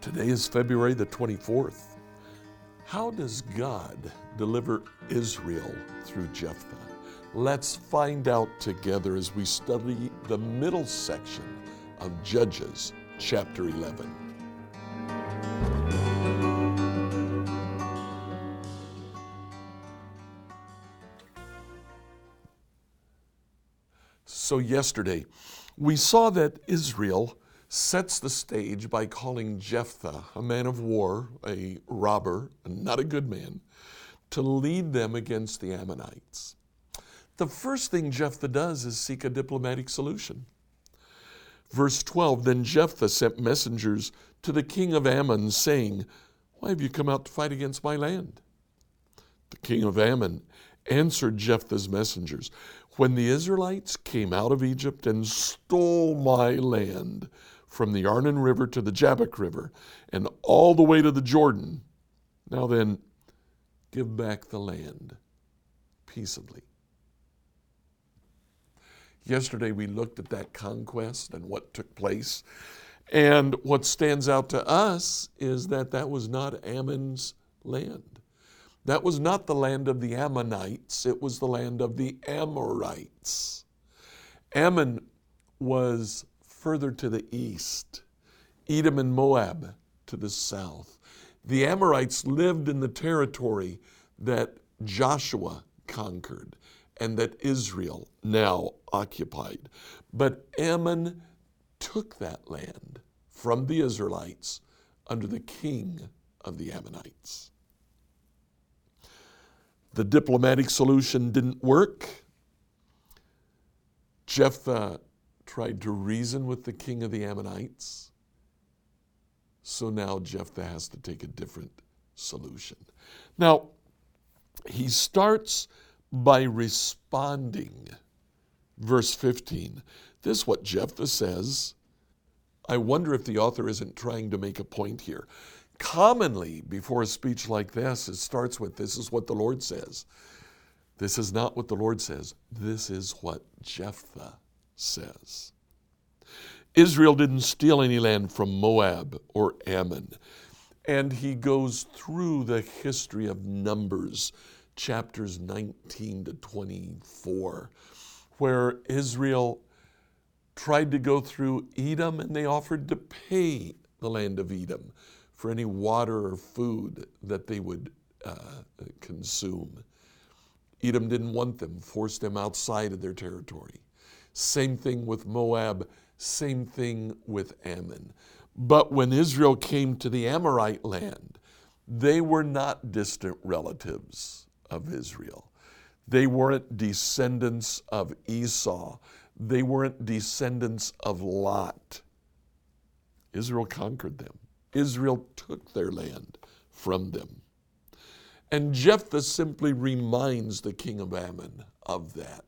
Today is February the 24th. How does God deliver Israel through Jephthah? Let's find out together as we study the middle section of Judges chapter 11. So, yesterday, we saw that Israel sets the stage by calling Jephthah, a man of war, a robber, not a good man, to lead them against the Ammonites. The first thing Jephthah does is seek a diplomatic solution. Verse 12 Then Jephthah sent messengers to the king of Ammon, saying, Why have you come out to fight against my land? The king of Ammon answered Jephthah's messengers, When the Israelites came out of Egypt and stole my land from the Arnon River to the Jabbok River and all the way to the Jordan, now then, give back the land peaceably. Yesterday we looked at that conquest and what took place. And what stands out to us is that that was not Ammon's land. That was not the land of the Ammonites, it was the land of the Amorites. Ammon was further to the east, Edom and Moab to the south. The Amorites lived in the territory that Joshua conquered and that Israel now occupied. But Ammon took that land from the Israelites under the king of the Ammonites. The diplomatic solution didn't work. Jephthah tried to reason with the king of the Ammonites. So now Jephthah has to take a different solution. Now, he starts by responding. Verse 15. This is what Jephthah says. I wonder if the author isn't trying to make a point here. Commonly, before a speech like this, it starts with This is what the Lord says. This is not what the Lord says. This is what Jephthah says. Israel didn't steal any land from Moab or Ammon. And he goes through the history of Numbers chapters 19 to 24, where Israel tried to go through Edom and they offered to pay the land of Edom for any water or food that they would uh, consume. Edom didn't want them, forced them outside of their territory. Same thing with Moab, same thing with Ammon. But when Israel came to the Amorite land, they were not distant relatives of Israel. They weren't descendants of Esau. They weren't descendants of Lot. Israel conquered them. Israel took their land from them. And Jephthah simply reminds the king of Ammon of that.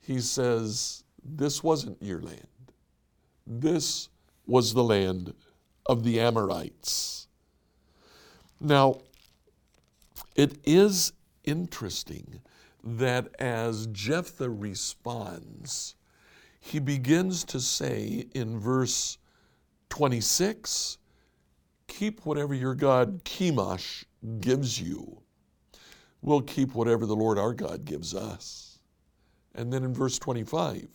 He says, This wasn't your land. This was the land of the Amorites. Now, it is interesting that as Jephthah responds, he begins to say in verse 26 Keep whatever your God Chemosh gives you. We'll keep whatever the Lord our God gives us. And then in verse 25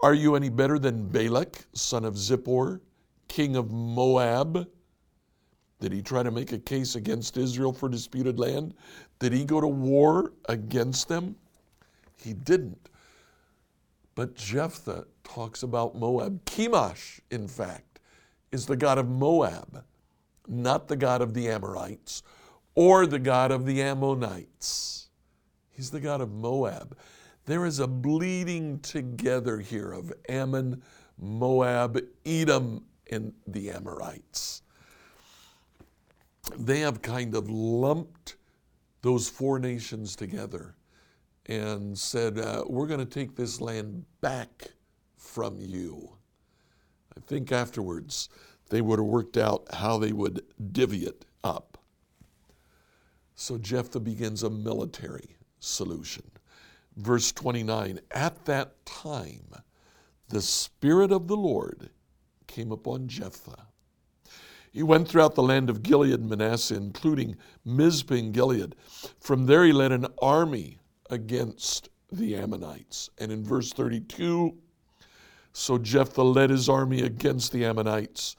Are you any better than Balak, son of Zippor, king of Moab? Did he try to make a case against Israel for disputed land? Did he go to war against them? He didn't. But Jephthah talks about Moab. Chemosh, in fact, is the god of Moab, not the god of the Amorites or the god of the Ammonites. He's the god of Moab. There is a bleeding together here of Ammon, Moab, Edom, and the Amorites. They have kind of lumped those four nations together and said, uh, We're going to take this land back from you. I think afterwards they would have worked out how they would divvy it up. So Jephthah begins a military solution. Verse 29 At that time, the Spirit of the Lord came upon Jephthah. He went throughout the land of Gilead and Manasseh, including Mizpah and Gilead. From there, he led an army against the Ammonites. And in verse 32, so Jephthah led his army against the Ammonites,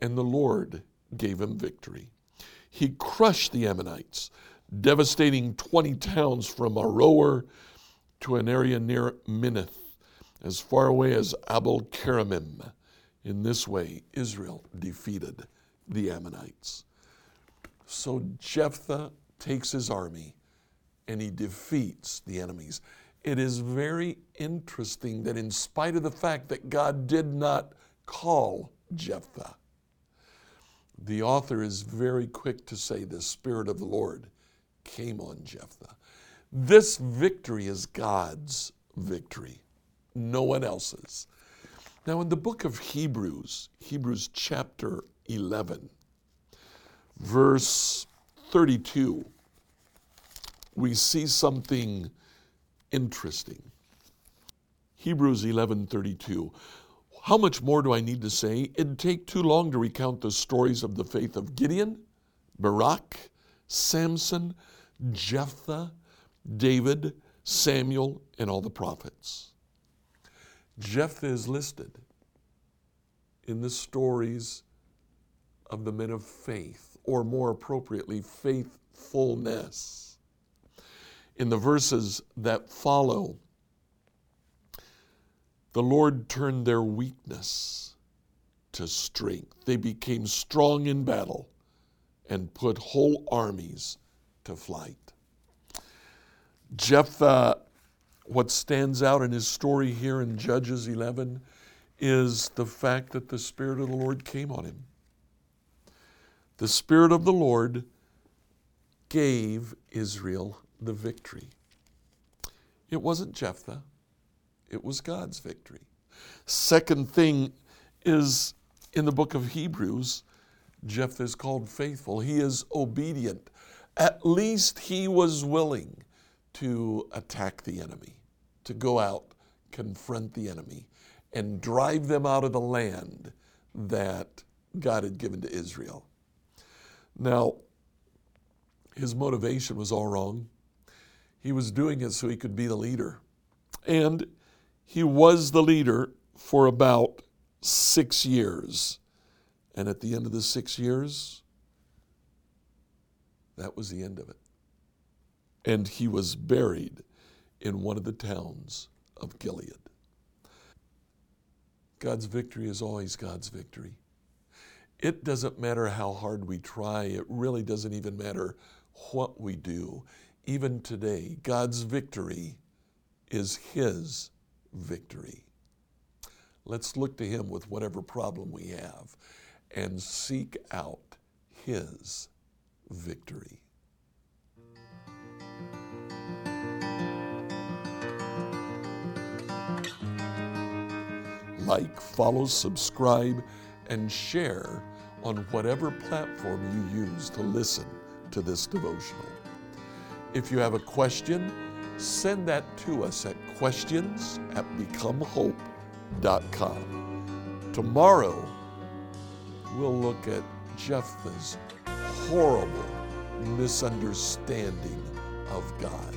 and the Lord gave him victory. He crushed the Ammonites, devastating 20 towns from Aroer to an area near Minnith, as far away as Abel Keramim. In this way, Israel defeated the Ammonites. So Jephthah takes his army and he defeats the enemies. It is very interesting that, in spite of the fact that God did not call Jephthah, the author is very quick to say the Spirit of the Lord came on Jephthah. This victory is God's victory, no one else's. Now, in the book of Hebrews, Hebrews chapter 11, verse 32, we see something interesting. Hebrews 11:32. How much more do I need to say? It'd take too long to recount the stories of the faith of Gideon, Barak, Samson, Jephthah, David, Samuel, and all the prophets. Jephthah is listed in the stories of the men of faith, or more appropriately, faithfulness. In the verses that follow, the Lord turned their weakness to strength. They became strong in battle and put whole armies to flight. Jephthah, what stands out in his story here in Judges 11 is the fact that the Spirit of the Lord came on him. The Spirit of the Lord gave Israel the victory. It wasn't Jephthah, it was God's victory. Second thing is in the book of Hebrews, Jephthah is called faithful. He is obedient. At least he was willing to attack the enemy, to go out, confront the enemy, and drive them out of the land that God had given to Israel. Now, his motivation was all wrong. He was doing it so he could be the leader. And he was the leader for about six years. And at the end of the six years, that was the end of it. And he was buried in one of the towns of Gilead. God's victory is always God's victory. It doesn't matter how hard we try, it really doesn't even matter what we do. Even today, God's victory is His victory. Let's look to Him with whatever problem we have and seek out His victory. Like, follow, subscribe, and share on whatever platform you use to listen to this devotional. If you have a question, send that to us at questions at becomehope.com. Tomorrow, we'll look at Jephthah's horrible misunderstanding of God.